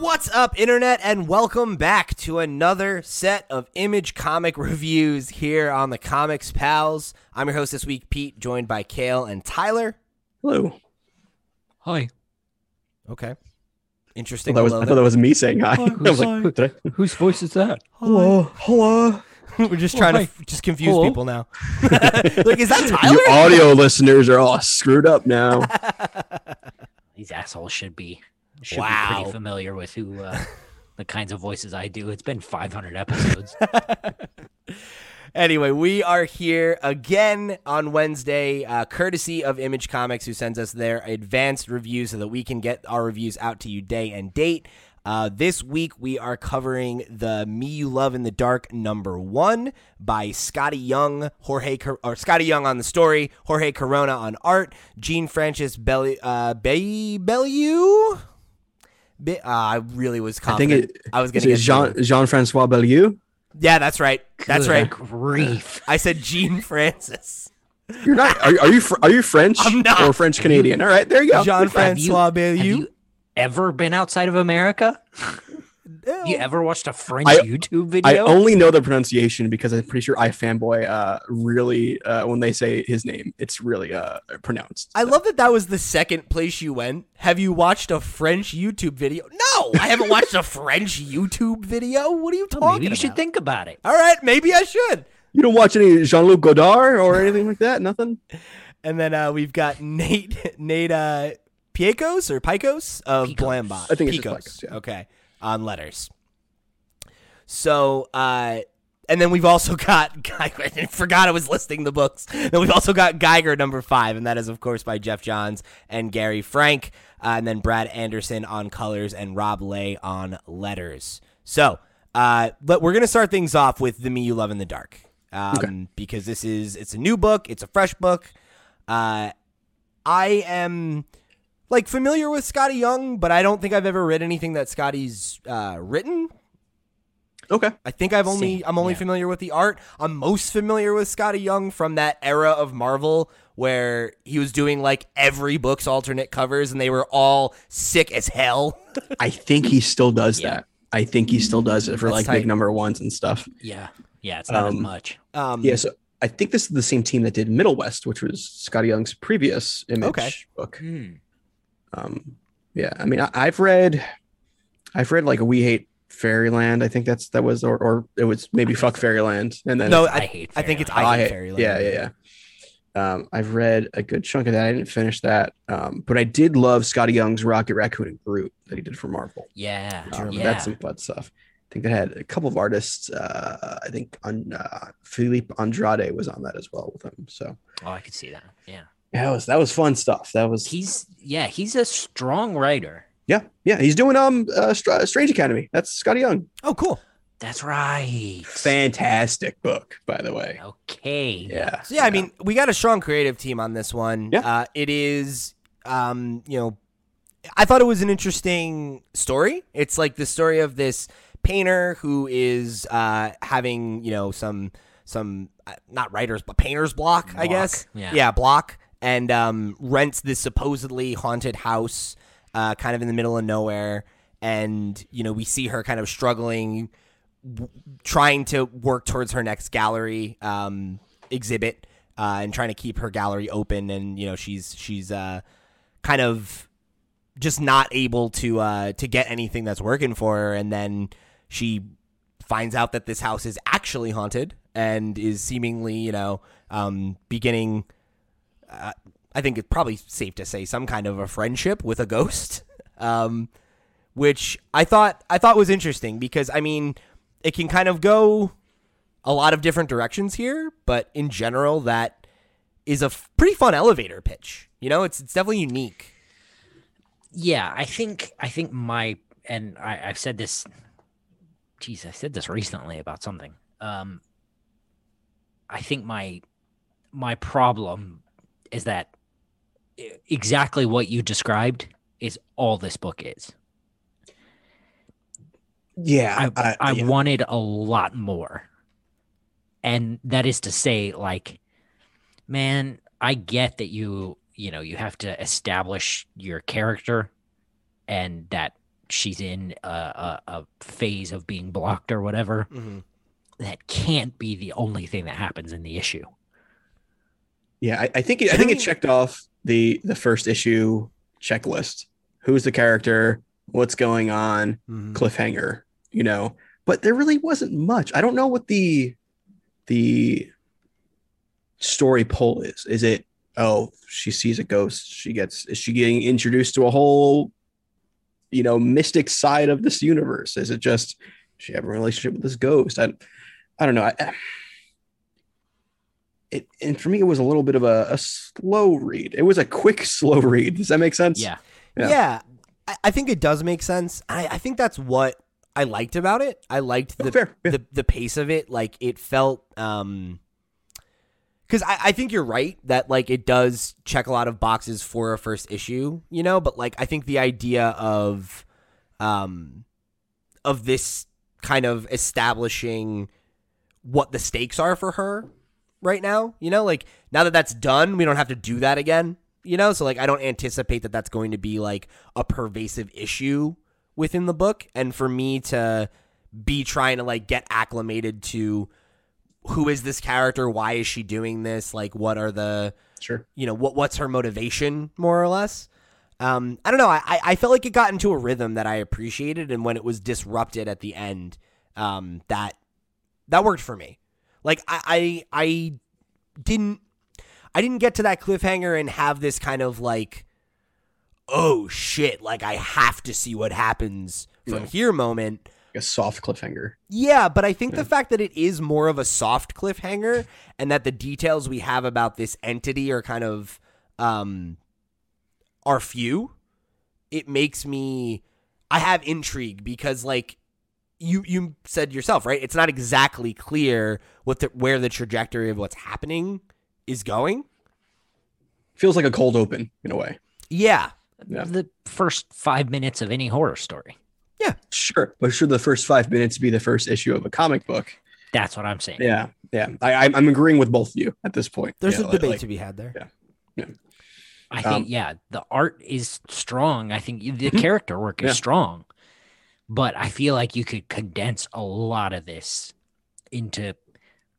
What's up, Internet, and welcome back to another set of image comic reviews here on the Comics Pals. I'm your host this week, Pete, joined by Cale and Tyler. Hello. Hi. Okay. I Interesting. thought, that was, I thought that was me saying hi. Hi, I was like, hi. did I? Whose voice is that? Hello. Hello. We're just oh, trying to f- just confuse Hello? people now. like, is that You Tyler? audio listeners are all screwed up now. These assholes should be should be pretty familiar with who uh, the kinds of voices I do. It's been 500 episodes. Anyway, we are here again on Wednesday, uh, courtesy of Image Comics, who sends us their advanced review so that we can get our reviews out to you day and date. Uh, this week, we are covering the Me You Love in the Dark number one by Skottie Young, Jorge Cor- or Skottie Young on the story, Jorge Corona on art, Jean Francis Bell- uh, Be- Bellew. Be- uh, I really was I think it. I was Is going it to Jean Jean Francois Beaulieu? Yeah, that's right. That's Good right. Grief. I said Jean Francis. You're not. Are, are you? Are you French I'm not. or French Canadian? All right, there you go. Jean Have you- Francois Have Bellew. you ever been outside of America? You ever watched a French I- YouTube I video? only know the pronunciation because I'm pretty sure iFanboy uh, really uh, when they say his name, it's really uh, pronounced. I love that that was the second place you went. Have you watched a French YouTube video? No, I haven't watched a French YouTube video. What are you talking Maybe you about? should think about it. All right, maybe I should. You don't watch any Jean Luc Godard or anything like that? Nothing. And then uh, we've got Nate Nate uh, Piekos or Piekos of Piekos. Blambot. I think it's just Piekos. Piekos, yeah. Okay, on letters. So, uh, and then we've also got I forgot I was listing the books. Then we've also got Geiger number five, and that is of course by Geoff Johns and Gary Frank, uh, and then Brad Anderson on colors and Rob Leigh on letters. So, uh, but we're gonna start things off with the Me You Love in the Dark, um, because this is it's a new book, it's a fresh book. Uh, I am like familiar with Skottie Young, but I don't think I've ever read anything that Skottie's uh, written. Okay. I think I've only Same, I'm only yeah. familiar with the art. I'm most familiar with Skottie Young from that era of Marvel where he was doing like every book's alternate covers and they were all sick as hell. I think he still does Yeah. that. I think he still does it for That's like tight. big number ones and stuff. Yeah. Yeah, it's not as Um, much. Um, Yeah, so I think this is the same team that did Middle West, which was Skottie Young's previous image Okay. book. Hmm. Um, yeah, I mean, I, I've read, I've read like We Hate Fairyland. I think that's that was, or or it was maybe Fuck Fairyland, and then no, I I, hate I think it's Fairyland. I hate hate- Fairyland. Yeah, yeah, yeah. Um, I've read a good chunk of that. I didn't finish that, um, but I did love Skottie Young's Rocket Raccoon and Groot that he did for Marvel. Yeah. Um, yeah. That's some fun stuff. I think that had a couple of artists. Uh, I think on uh, Filipe Andrade was on that as well with him. So oh, I could see that. Yeah. Yeah, that was that was fun stuff. That was He's yeah, he's a strong writer. yeah, yeah. He's doing um uh, Str- Strange Academy. That's Skottie Young. Oh, cool. That's right. Fantastic book, by the way. Okay. Yeah. So yeah, I mean, we got a strong creative team on this one. Yeah. Uh, it is, um, you know, I thought it was an interesting story. It's like the story of this painter who is uh, having, you know, some some uh, not writers but painters block, I guess. yeah. yeah, block, and um, rents this supposedly haunted house, uh, kind of in the middle of nowhere. And you know, we see her kind of struggling w- trying to work towards her next gallery um, exhibit uh, and trying to keep her gallery open and you know she's she's uh, kind of just not able to uh, to get anything that's working for her and then she finds out that this house is actually haunted and is seemingly you know um, beginning I think it's probably safe to say some kind of a friendship with a ghost um, which I thought I thought was interesting because I mean it can kind of go a lot of different directions here, but in general that is a f- pretty fun elevator pitch. You know, it's it's definitely unique. Yeah, I think I think my and I, I've said this. Geez, I said this recently about something. Um, I think my my problem is that exactly what you described is all this book is. Yeah. I, I yeah. wanted a lot more. And that is to say, like, man, I get that you, you know, you have to establish your character and that she's in a, a, a phase of being blocked or whatever. Mhm. That can't be the only thing that happens in the issue. Yeah, I, I think it, I think it checked off the the first issue checklist. Who's the character? What's going on? Mhm. Cliffhanger, you know. But there really wasn't much. I don't know what the the story pull is. Is it oh she sees a ghost? She gets is she getting introduced to a whole you know mystic side of this universe? Is it just she have a relationship with this ghost? I I don't know. I, it and for me it was a little bit of a, a slow read. It was a quick slow read. Does that make sense? Yeah. Yeah. Yeah, I, I think it does make sense. I, I think that's what I liked about it. I liked Oh, the fair. Yeah. the the pace of it. Like it felt um because I, I think you're right that like it does check a lot of boxes for a first issue, you know, but like I think the idea of um of this kind of establishing what the stakes are for her right now, you know, like now that that's done, we don't have to do that again, you know? So like I don't anticipate that that's going to be like a pervasive issue within the book and for me to be trying to like get acclimated to who is this character why is she doing this like what are the Sure. you know what what's her motivation more or less um i don't know I- i i felt like it got into a rhythm that i appreciated and when it was disrupted at the end um that that worked for me like i i, I didn't i didn't get to that cliffhanger and have this kind of like oh shit like i have to see what happens from No. here moment A soft cliffhanger. yeah, but I think the fact that it is more of a soft cliffhanger and that the details we have about this entity are kind of um are few, it makes me I have intrigue because like you you said yourself, right? It's not exactly clear what the where the trajectory of what's happening is going. Feels like a cold open in a way. Yeah. Yeah. The first five minutes of any horror story. Yeah. Sure. But should the first five minutes be the first issue of a comic book? That's what I'm saying. Yeah. Yeah. I, I'm- I'm agreeing with both of you at this point. There's Yeah, a like- debate like- to be had there. Yeah, Yeah. I think, Um, yeah, the art is strong. I think the character work is Yeah. strong, but I feel like you could condense a lot of this into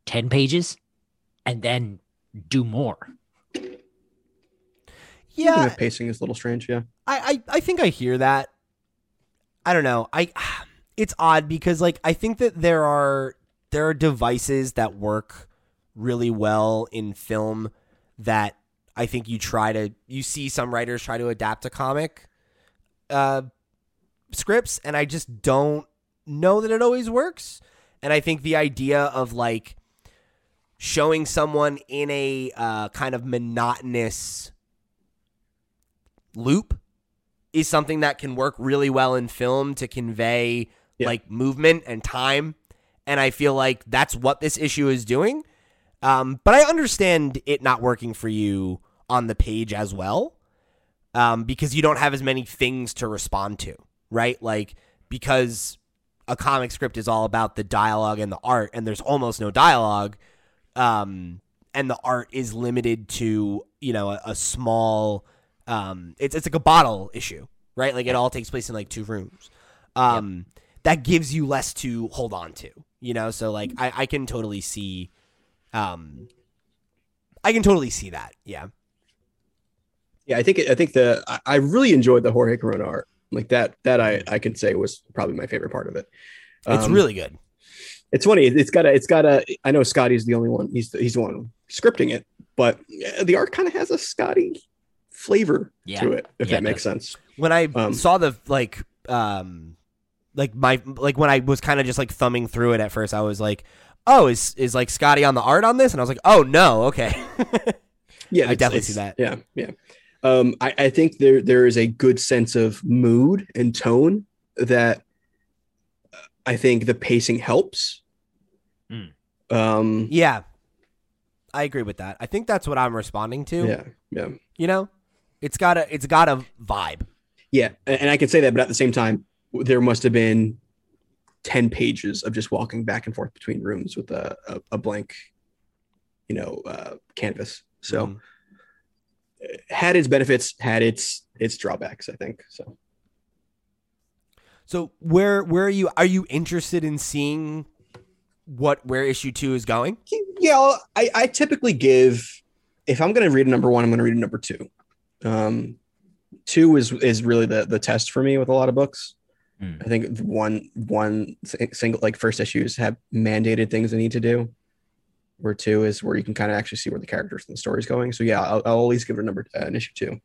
10 pages and then do more. Yeah, Yeah, the pacing is a little strange. Yeah. I, I I think I hear that. I don't know. I it's odd because like I think that there are there are devices that work really well in film that I think you try to you see some writers try to adapt a comic uh scripts and I just don't know that it always works. And I think the idea of like showing someone in a uh, kind of monotonous loop is something that can work really well in film to convey Yeah. like movement and time and i feel like that's what this issue is doing um, but i understand it not working for you on the page as well um, because you don't have as many things to respond to right like because a comic script is all about the dialogue and the art and there's almost no dialogue um, and the art is limited to you know a, a small um, it's it's like a bottle issue, right? Like it all takes place in like two rooms. Um, that gives you less to hold on to, you know. So like I, I can totally see, um, I can totally see that. Yeah, Yeah. I think, it, I think the, I, I really enjoyed the Jorge Corona art. Like that, that I, I can say was probably my favorite part of it. it's Um, really good. it's funny. It's got a, it's got a, I know Skottie's the only one. He's the, he's the one scripting it, but the art kind of has a Skottie flavor Yeah. to it, if Yeah, that makes sense. When I um, saw the like, um, like my like when I was kind of just like thumbing through it at first, I was like, oh, is is like Skottie on the art on this? And I was like, oh no, okay. Yeah, I definitely see that. Yeah, yeah. Um, I, I think there there is a good sense of mood and tone that uh, I think the pacing helps. Mm. Um, yeah, I agree with that. I think that's what I'm responding to. yeah, yeah, You know, it's got a it's got a vibe. yeah. And, and I can say that, but at the same time, there must have been ten pages of just walking back and forth between rooms with a a, a blank, you know, uh, canvas. So. Mhm. Had its benefits, had its its drawbacks. I think so. So where where are you? Are you interested in seeing what where issue two is going? Yeah, I, I typically give if I'm going to read a number one, I'm going to read a number two. Um, two is is really the the test for me with a lot of books. Hmm. I think one one single like first issues have mandated things they need to do. Where two is where you can kind of actually see where the characters and the story is going. So yeah, I'll, I'll always give it a number uh, an issue two.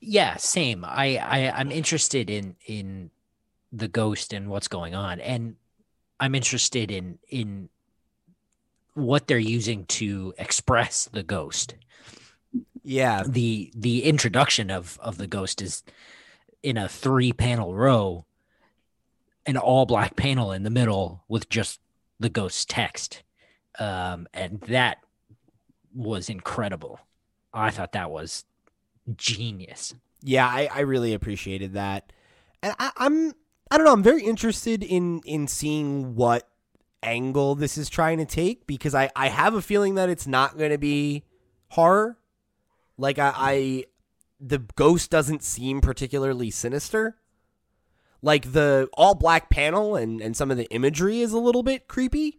Yeah, same. I, I I'm interested in in the ghost and what's going on, and I'm interested in in what they're using to express the ghost. Yeah, the The introduction of of the ghost is in a three panel row, an all black panel in the middle with just the ghost text, um, and that was incredible. I thought that was genius. yeah, I, I really appreciated that, and I, I'm I don't know. I'm very interested in in seeing what angle this is trying to take because I I have a feeling that it's not going to be horror. Like I, I the ghost doesn't seem particularly sinister. Like the all black panel and and some of the imagery is a little bit creepy,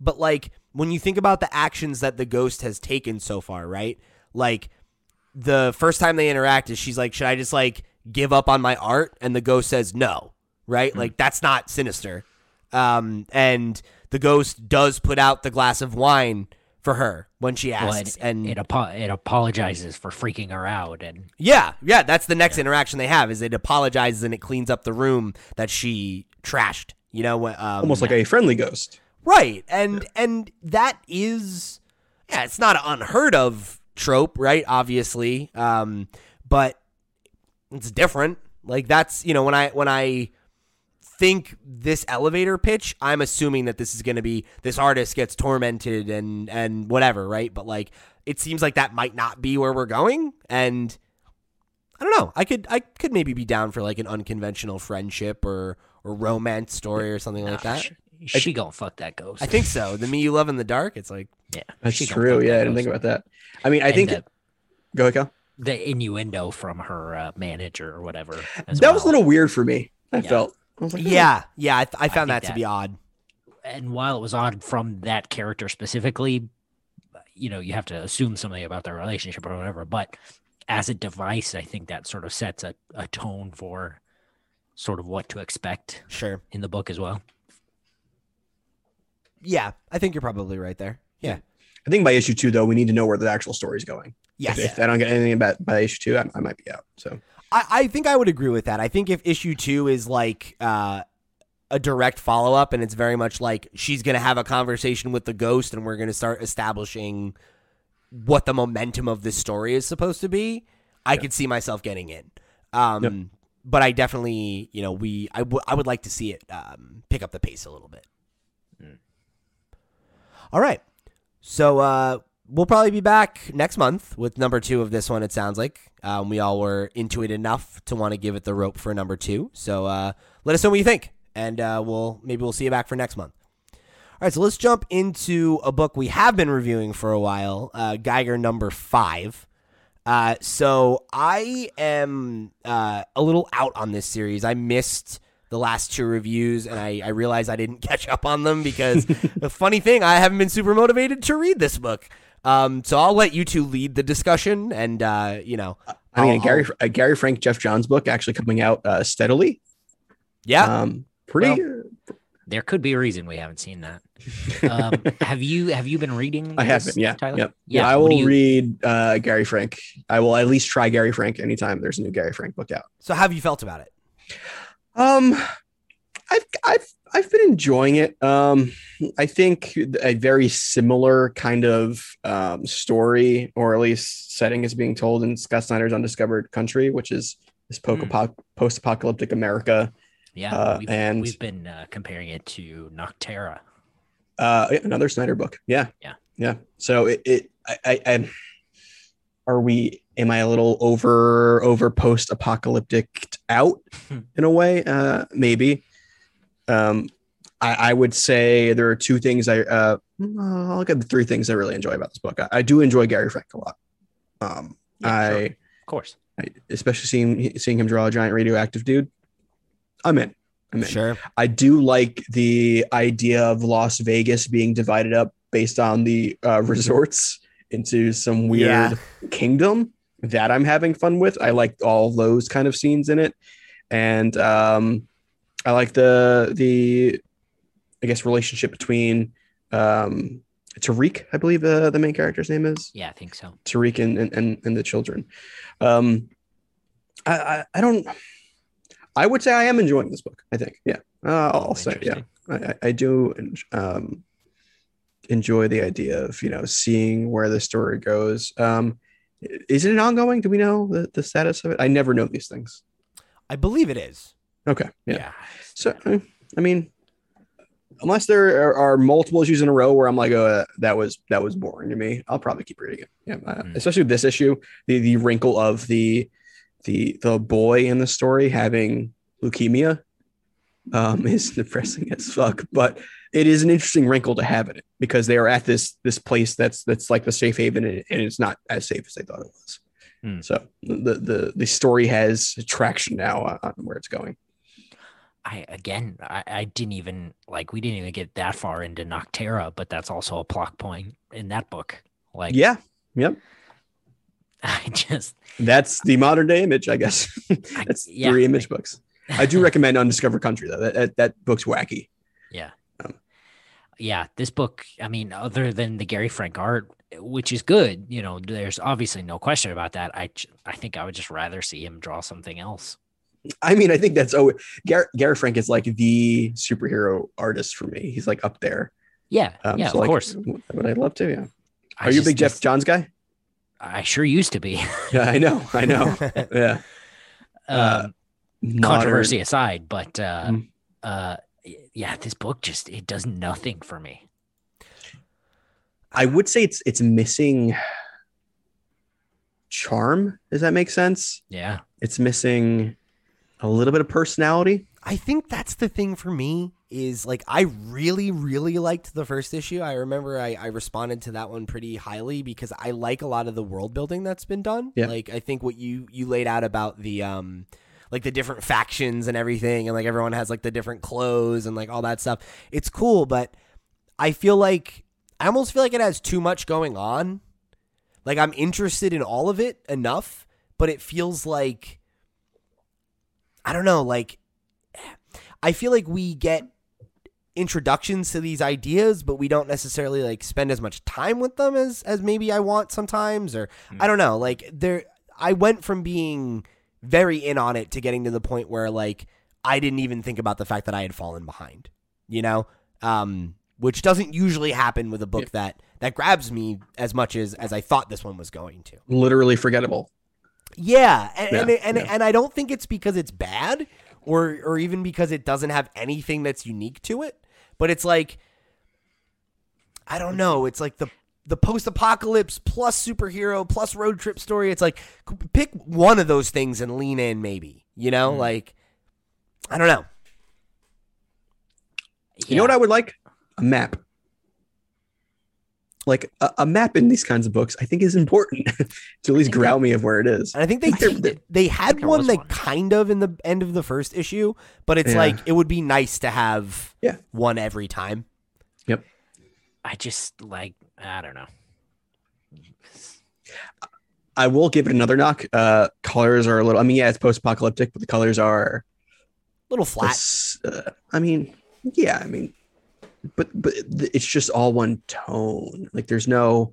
but like when you think about the actions that the ghost has taken so far, right? Like the first time they interact is she's like, "Should I just like give up on my art?" And the ghost says, "No." Right? Like that's not sinister. Um, and the ghost does put out the glass of wine for her when she Well, asks, it, and it, apo- it apologizes for freaking her out, and yeah, yeah, that's the next interaction they have. Is it apologizes and it cleans up the room that she trashed. You know, um, Almost like a friendly ghost. Right. And and that is yeah, it's not an unheard of trope, right? Obviously. Um but it's different. Like that's, you know, when I when I think this elevator pitch, I'm assuming that this is going to be this artist gets tormented and and whatever, right? But like it seems like that might not be where we're going and I don't know. I could I could maybe be down for like an unconventional friendship or or romance story or something like Nah, that. She, she gonna fuck that ghost. I think so. The me you love in the dark. It's like yeah, That's true. Yeah, that I didn't think about that. I mean, I And think. the, go ahead, Cal. the innuendo from her uh, manager or whatever. as That was a little weird for me. I Yeah. felt. I was like, oh. yeah, yeah. I, th- I found think that, to be odd. and while it was odd from that character specifically, you know, you have to assume something about their relationship or whatever. But as a device, I think that sort of sets a, a tone for sort of what to expect Sure. in the book as well. Yeah, I think you're probably right there. Yeah. I think by issue two, though, we need to know where the actual story is going. Yes. If, if I don't get anything about by issue two, I, I might be out. So I, I think I would agree with that. I think if issue two is like uh, a direct follow up and it's very much like she's going to have a conversation with the ghost and we're going to start establishing what the momentum of this story is supposed to be, I could see myself getting in. Um, Yep. But I definitely, you know, we I, w- I would like to see it um, pick up the pace a little bit. All right. So uh, we'll probably be back next month with number two of this one. It sounds like um, we all were into it enough to want to give it the rope for number two. So uh, let us know what you think, and uh, we'll maybe we'll see you back for next month. All right, so let's jump into a book we have been reviewing for a while, uh, Geiger number five. Uh, so I am uh, a little out on this series. I missed the last two reviews, and I, I realized I didn't catch up on them because the funny thing, I haven't been super motivated to read this book. Um, so I'll let you two lead the discussion, and uh, you know, I mean, I'll- Gary a Gary Frank Geoff Johns book actually coming out uh, steadily. yeah, Um, pretty. There could be a reason we haven't seen that. Um, have you have you been reading? I have this, been. Yeah. Tyler? Yep. Yeah. I will you- read uh, Gary Frank. I will at least try Gary Frank anytime there's a new Gary Frank book out. so how have you felt about it? Um, I've I've I've been enjoying it. Um, I think a very similar kind of um, story, or at least setting, is being told in Scott Snyder's Undiscovered Country, which is this po- post-apocalyptic America. Yeah, Uh, we've, and- we've been uh, comparing it to Nocterra. Uh, another Snyder book. Yeah, Yeah. yeah. So it, it I, I, I, are we? Am I a little over over post-apocalyptic out in a way? Uh, maybe. Um, I, I would say there are two things I. Uh, I'll look at the three things I really enjoy about this book. I, I do enjoy Gary Frank a lot. Um, Yeah, I sure. Of course. I, especially seeing seeing him draw a giant radioactive dude. I'm in. I'm in. Sure. I do like the idea of Las Vegas being divided up based on the uh, resorts into some weird Yeah. kingdom that I'm having fun with. I like all those kind of scenes in it, and um, I like the the I guess relationship between um, Tariq, I believe uh, the main character's name is Yeah, I think so. Tariq and and, and, and the children. Um, I, I I don't. I would say I am enjoying this book. I think, yeah, uh, I'll say, yeah. I, I I do um, enjoy the idea of you know seeing where the story goes. Um, is it an ongoing? Do we know the, the status of it? I never know these things. I believe it is. Okay, yeah. Yeah. So I mean, unless there are, are multiple issues in a row where I'm like, oh, that was that was boring to me, I'll probably keep reading it. Yeah, uh, Hmm. especially with this issue, the the wrinkle of the the the boy in the story having leukemia um, is depressing as fuck. But it is an interesting wrinkle to have in it because they are at this this place that's that's like the safe haven, and, and it's not as safe as they thought it was. Hmm. So the the the story has traction now on where it's going. I again, I, I didn't even like we didn't even get that far into Nocterra, but that's also a plot point in that book. Like, Yeah, yep. I just, That's the modern day image, I guess. I- That's yeah, three image books. I do recommend Undiscovered Country though. That, that that book's wacky. yeah, Um, yeah. This book, I mean, other than the Gary Frank art, which is good, you know, there's obviously no question about that. I I think I would just rather see him draw something else. I mean, I think that's oh, Gar- Gary Frank is like the superhero artist for me. He's like up there. Yeah, Um, yeah, so, of like, course. But I'd love to. Yeah. I Are you a big Geoff Johns guy? I sure used to be. Yeah, I know. I know. Yeah. Uh, um, Modern- controversy aside, but uh, Mhm. uh, yeah, this book just it does nothing for me. I would say it's it's missing charm. Does that make sense? Yeah, It's missing a little bit of personality. I think that's the thing for me is like I really, really liked the first issue. I remember I, I responded to that one pretty highly because I like a lot of the world building that's been done. Yeah. Like I think what you you laid out about the um like the different factions and everything and like everyone has like the different clothes and like all that stuff. It's cool, but I feel like I almost feel like it has too much going on. Like I'm interested in all of it enough, but it feels like I don't know, like I feel like we get introductions to these ideas, but we don't necessarily like spend as much time with them as as maybe I want sometimes or I don't know. Like there I went from being very in on it to getting to the point where like I didn't even think about the fact that I had fallen behind, you know? Um which doesn't usually happen with a book that that grabs me as much as as I thought this one was going to. Literally forgettable. Yeah, and and, Yeah, and, yeah. and I don't think it's because it's bad or or even because it doesn't have anything that's unique to it, but it's like I don't know, it's like the the post-apocalypse plus superhero plus road trip story. It's like pick one of those things and lean in maybe. You know, mm-hmm. like I don't know. You know what I would like? A map. Like a, a map in these kinds of books, I think is important to at least ground me of where it is. And I think they I think they, they had one was they one. kind of in the end of the first issue, but it's Yeah. like it would be nice to have Yeah. one every time. Yep. I just like I don't know. I will give it another knock. Uh, colors are a little. I mean, yeah, it's post-apocalyptic, but the colors are. a little flat. Uh, I mean, yeah, I mean, but but it's just all one tone. Like, there's no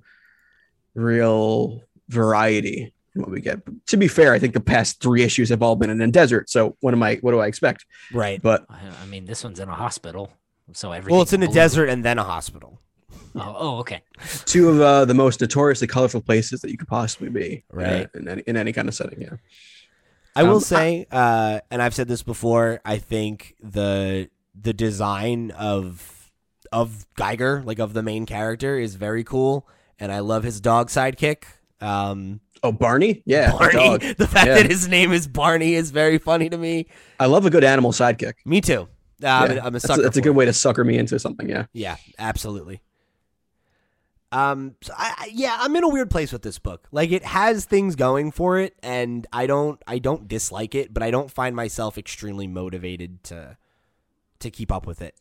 real variety in what we get. To be fair, I think the past three issues have all been in a desert. So what am I? What do I expect? Right. But I, I mean, this one's in a hospital, so everything. Well, it's in a desert and then a hospital. Oh, oh, okay. two of uh, the most notoriously colorful places that you could possibly be, Right. uh, in any in any kind of setting. Yeah. I will Um, say, uh, and I've said this before. I think the the design of of Geiger, like of the main character, is very cool, and I love his dog sidekick. Um, Oh, Barney. Yeah, the Barney. dog. The fact Yeah. that his name is Barney is very funny to me. I love a good animal sidekick. Me too. Uh, I'm, Yeah, a- I'm a that's, sucker. that's a good it. way to sucker me into something. Yeah. Yeah, absolutely. Um, so I, I, yeah, I'm in a weird place with this book. Like it has things going for it, and I don't, I don't dislike it, but I don't find myself extremely motivated to, to keep up with it.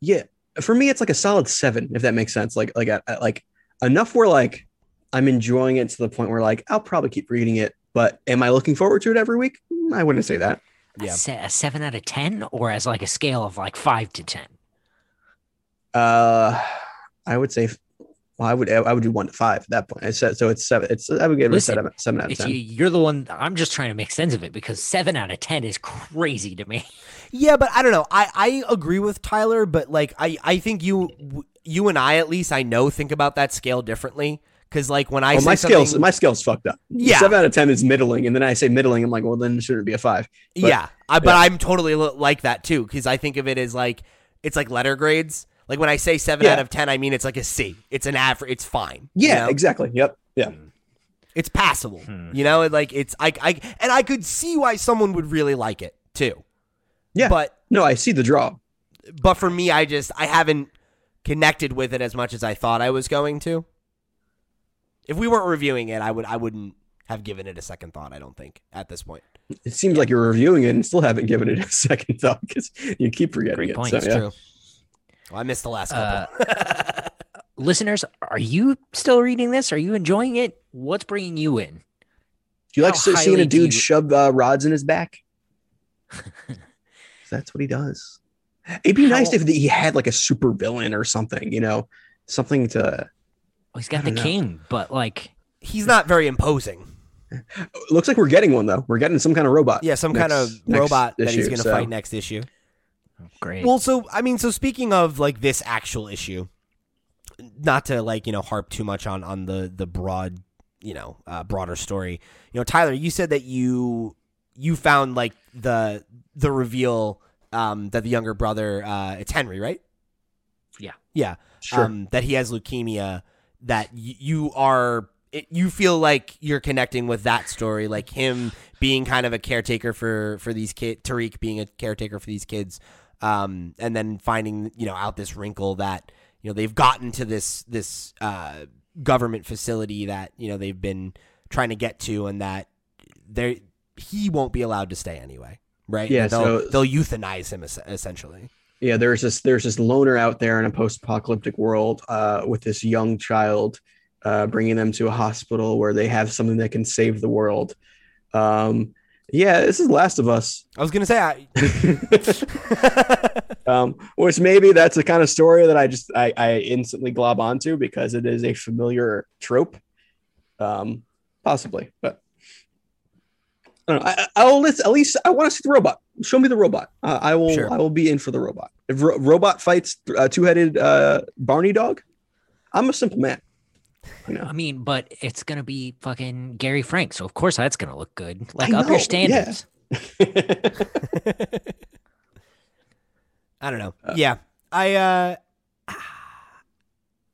Yeah, for me, it's like a solid seven, if that makes sense. Like, like, uh, like enough where like I'm enjoying it to the point where like I'll probably keep reading it. But am I looking forward to it every week? Mm, I wouldn't say that. Yeah. a seven out of ten, or as like a scale of like five to ten. Uh, I would say, well, I would, I would do one to five at that point. I said so. It's seven. It's I would give it a seven, seven out of ten. you, you're the one, I'm just trying to make sense of it because seven out of ten is crazy to me. Yeah, but I don't know. I, I agree with Tyler, but like I, I think you you and I at least I know think about that scale differently. Cause like when I say my something, scales, my scales fucked up. Yeah. seven out of ten is middling, and then I say middling. I'm like, well, then should it be a five? but- yeah, I, but yeah. I'm totally like that too. Cause I think of it as like it's like letter grades. Like when I say seven Yeah. out of ten, I mean it's like a C. It's an average. It's fine. Yeah, you know? exactly. Yep. Yeah. it's passable. Hmm. You know, like it's I, I and I could see why someone would really like it too. Yeah. but No, I see the draw. but for me, I just I haven't connected with it as much as I thought I was going to. If we weren't reviewing it, I would I wouldn't have given it a second thought. I don't think at this point. It seems like you're reviewing it and still haven't given it a second thought because you keep forgetting Great it. point. So, It's yeah. true. Well, I missed the last couple. Listeners, are you still reading this? Are you enjoying it? What's bringing you in? Do you like How seeing highly a do dude you- shove uh, rods in his back? That's what he does. It'd be nice if he had like a super villain or something, you know, something to. Well, he's got the don't know. king, but like, He's not very imposing. Looks like we're getting one though. We're getting some kind of robot. Yeah, some kind of next- next robot that he's going to so- fight next issue. Great. Well, so I mean, so speaking of like this actual issue, not to like you know harp too much on on the the broad you know uh, broader story. You know, Tyler, you said that you you found like the the reveal um, that the younger brother uh, it's Henry, right? Yeah. yeah, Sure. um, that he has leukemia. That y- you are. It, you feel like you're connecting with that story, like him being kind of a caretaker for for these kids, Tariq being a caretaker for these kids, um, and then finding you know out this wrinkle that you know they've gotten to this this uh, government facility that you know they've been trying to get to, and that they he won't be allowed to stay anyway, right? Yeah, they'll so- they'll euthanize him es- essentially. yeah, there's this there's this loner out there in a post-apocalyptic world uh, with this young child, uh, bringing them to a hospital where they have something that can save the world. Um, yeah, this is Last of Us. I was gonna say, I, um, which maybe that's the kind of story that I just I, I instantly glob onto because it is a familiar trope, um, possibly. But I don't know. I, I'll list, at least I want to see the robot. Show me the robot. Uh, I will. Sure. I will be in for the robot. If ro- robot fights uh, two-headed uh, Barney dog, I'm a simple man. You know. I mean, but it's gonna be fucking Gary Frank, so of course that's gonna look good. Like I up know, your yeah. standards. I don't know. Uh, yeah, I, uh,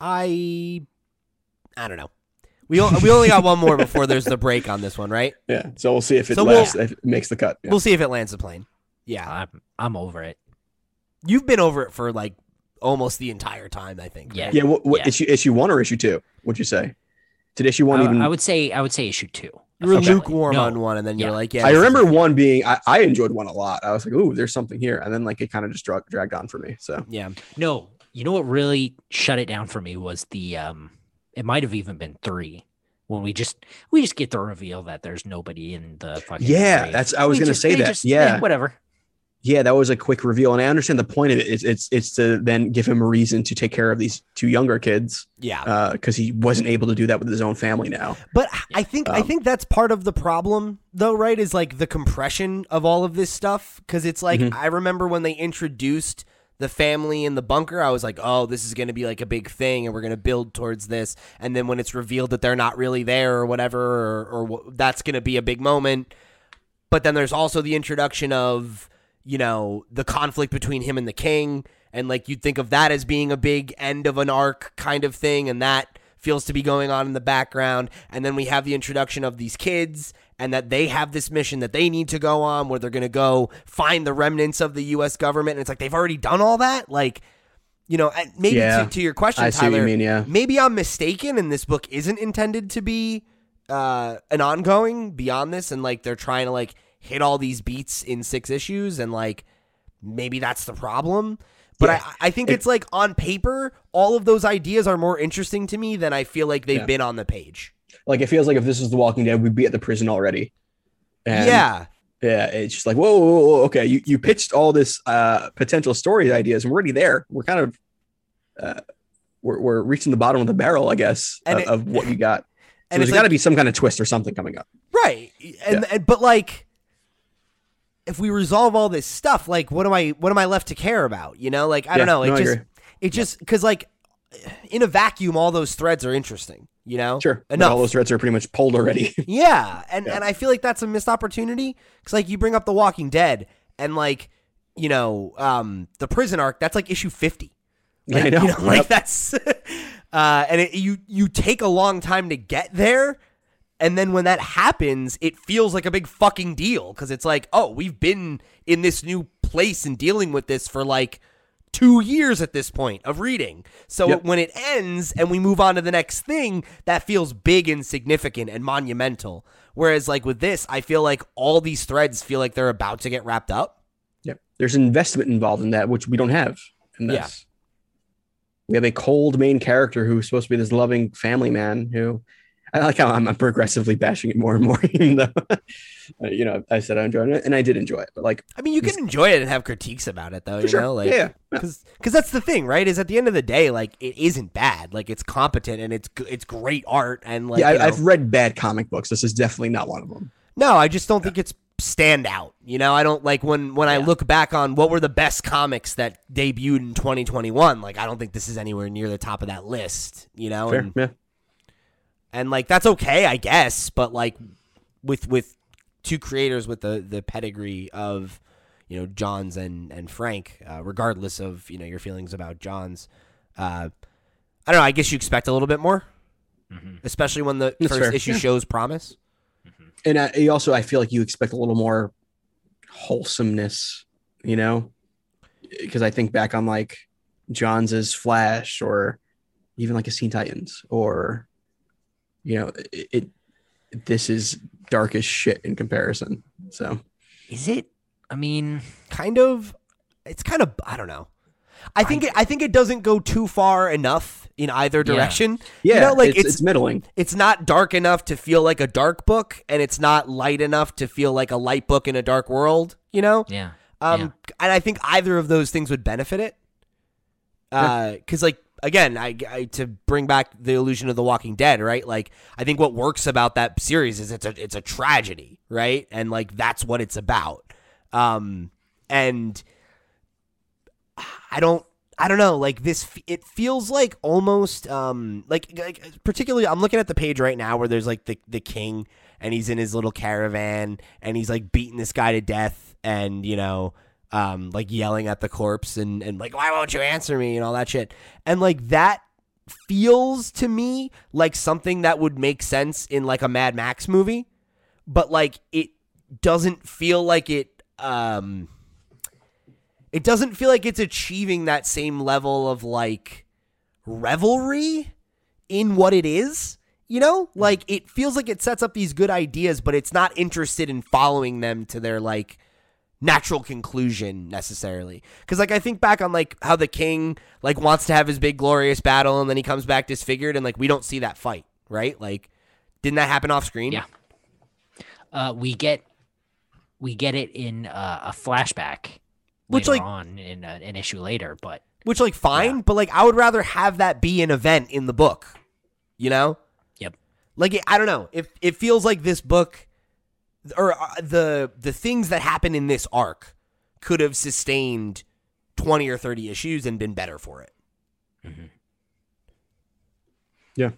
I, I don't know. We o- we only got one more before there's the break on this one, right? yeah. So we'll see if it So we'll- if it makes the cut. Yeah. We'll see if it lands the plane. Yeah, I'm I'm over it. you've been over it for like almost the entire time. I think. Yeah. right? yeah. What, what Yeah. issue? Issue one or issue two? Would you say? Did issue one I, even? I would say I would say issue two. You were officially. lukewarm No, on one, and then you're like, "Yeah." I remember one being I, I enjoyed one a lot. I was like, "Ooh, there's something here," and then like it kind of just drag, dragged on for me. So Yeah, No, you know what really shut it down for me was the um it might have even been three when we just we just get the reveal that there's nobody in the fucking yeah, grave. that's I was They gonna just- say that. just- eh, yeah, whatever. Yeah, that was a quick reveal, and I understand the point of it. It's it's it's to then give him a reason to take care of these two younger kids yeah. because he wasn't able to do that with his own family now. But I think I Um, think that's part of the problem, though, right? Is like the compression of all of this stuff. Because it's like Mhm. I remember when they introduced the family in the bunker, I was like, "Oh, this is going to be like a big thing, and we're going to build towards this." And then when it's revealed that they're not really there or whatever, or, or wh- that's going to be a big moment. But then there's also the introduction of you know the conflict between him and the king, and like you'd think of that as being a big end of an arc kind of thing, and that feels to be going on in the background. And then we have the introduction of these kids and that they have this mission that they need to go on where they're going to go find the remnants of the US government. And it's like they've already done all that. Like, you know, and maybe Yeah. to, to your question, I see what Tyler, you mean. Yeah. maybe I'm mistaken, and this book isn't intended to be uh, an ongoing beyond this, and like they're trying to like hit all these beats in six issues, and like maybe that's the problem. But Yeah. I, I think It- it's like on paper, all of those ideas are more interesting to me than I feel like they've Yeah. been on the page. Like it feels like if this is The Walking Dead, we'd be at the prison already. And yeah, Yeah, it's just like whoa, whoa, whoa, okay. You you pitched all this uh potential story ideas, and we're already there. We're kind of uh we're we're reaching the bottom of the barrel, I guess, of, it- of what you got. So and there's it's got to like- be some kind of twist or something coming up. right. And, and but like, if we resolve all this stuff, like, what am I what am I left to care about? You know, like I don't know. It no, just it just because like in a vacuum, all those threads are interesting. You know, Sure, but all those threads are pretty much pulled already. Yeah, and Yeah. and I feel like that's a missed opportunity because like you bring up The Walking Dead and like you know um the prison arc that's like issue fifty. Yeah, I know. you like Yep. that's uh and it, you you take a long time to get there and then when that happens it feels like a big fucking deal because it's like oh we've been in this new place and dealing with this for like two years at this point of reading so Yep. when it ends and we move on to the next thing that feels big and significant and monumental whereas like with this i feel like all these threads feel like they're about to get wrapped up Yep. There's an investment involved in that, which we don't have in Yeah. We have a cold main character who's supposed to be this loving family man who I like how I'm, I'm progressively bashing it more and more, even though uh, you know I said I enjoyed it and I did enjoy it, but like i mean you can enjoy it and have critiques about it though for you sure, know like yeah, yeah. because that's the thing, right? Is at the end of the day, like it isn't bad, like it's competent and it's it's great art and like yeah, you I, I've read bad comic books. This is definitely not one of them. no, I just don't think it's stand out. You know, I don't like when when I look back on what were the best comics that debuted in 2021. Like I don't think this is anywhere near the top of that list. You know, Fair, and, yeah. And like that's okay, I guess. But like with with two creators with the the pedigree of you know Johns and and Frank, uh, regardless of you know your feelings about Johns, uh, I don't know. I guess you expect a little bit more, Mhm. especially when the That's first fair. issue Yeah. shows promise. And I, also, I feel like you expect a little more wholesomeness, you know, because I think back on like Johns's Flash or even like a Teen Titans or, you know, it, it this is dark as shit in comparison. So Is it? I mean, Kind of, it's kind of I don't know. I think it, I think it doesn't go too far enough in either direction. yeah, you know, like it's, it's it's middling. it's not dark enough to feel like a dark book, and it's not light enough to feel like a light book in a dark world. You know, yeah. um, and I think either of those things would benefit it. Uh, Because, like, again, I, I to bring back the illusion of the Walking Dead, right? Like, I think what works about that series is it's a it's a tragedy, right? And like that's what it's about. Um, and I don't. I don't know, like this. It feels like almost, um, like, like particularly. I'm looking at the page right now where there's like the the king, and he's in his little caravan, and he's like beating this guy to death, and you know, um, like yelling at the corpse, and and like, why won't you answer me, and all that shit, and like that feels to me like something that would make sense in like a Mad Max movie, but like it doesn't feel like it. Um, it doesn't feel like it's achieving that same level of like revelry in what it is. You know, like it feels like it sets up these good ideas, but it's not interested in following them to their like natural conclusion necessarily. Because like I think back on like how the king like wants to have his big glorious battle, and then he comes back disfigured, and like we don't see that fight, right? Like, didn't that happen off screen? Yeah. Uh, we get we get it in uh, a flashback, Which, later like- on in uh, an issue later. But Which like fine, but like I would rather have that be an event in the book. You know? Yep. Like I don't know. If it feels like this book or uh, the the things that happen in this arc could have sustained 20 or 30 issues and been better for it. Yeah.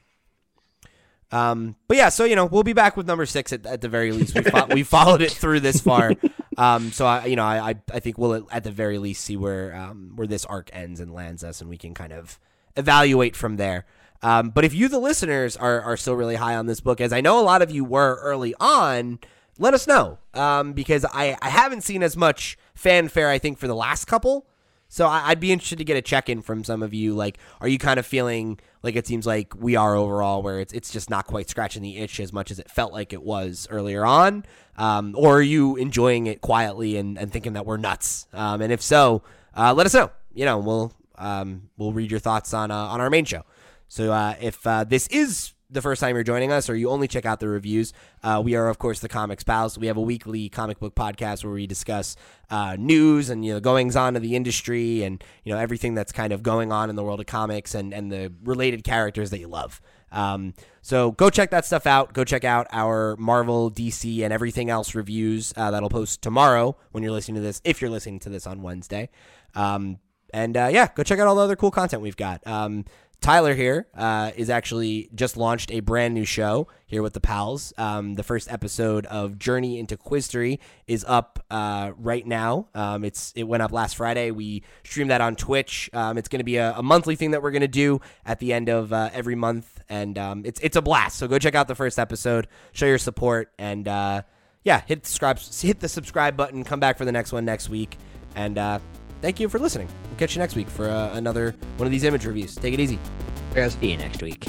Um, but yeah, so you know, we'll be back with number six at, at the very least. We fo- we followed it through this far, um, so I, you know, I, I I think we'll at the very least see where um, where this arc ends and lands us, and we can kind of evaluate from there. Um, but if you, the listeners, are are still really high on this book, as I know a lot of you were early on, let us know um, because I I haven't seen as much fanfare I think for the last couple. So I, I'd be interested to get a check in from some of you. Like, are you kind of feeling like it seems like we are overall, where it's it's just not quite scratching the itch as much as it felt like it was earlier on, um, or are you enjoying it quietly and, and thinking that we're nuts? Um, and if so, uh, let us know. You know, we'll um, we'll read your thoughts on uh, on our main show. So uh, if uh, this is the first time you're joining us or you only check out the reviews, uh, we are, of course, the Comics Pals. We have a weekly comic book podcast where we discuss uh, news and, you know, goings on of the industry and, you know, everything that's kind of going on in the world of comics and, and the related characters that you love. Um, so go check that stuff out. Go check out our Marvel, DC, and everything else reviews uh, that'll post tomorrow when you're listening to this, if you're listening to this on Wednesday. Um, and uh, yeah, go check out all the other cool content we've got. Um, Tyler here uh, is actually just launched a brand new show here with the pals. Um, the first episode of Journey into Quistery is up uh, right now. Um, it's it went up last Friday. We streamed that on Twitch. Um, it's going to be a, a, monthly thing that we're going to do at the end of uh, every month, and um, it's it's a blast. So go check out the first episode, show your support, and uh, yeah, hit subscribe hit the subscribe button. Come back for the next one next week, and uh, thank you for listening. We'll catch you next week for uh, another one of these image reviews. Take it easy. See you next week.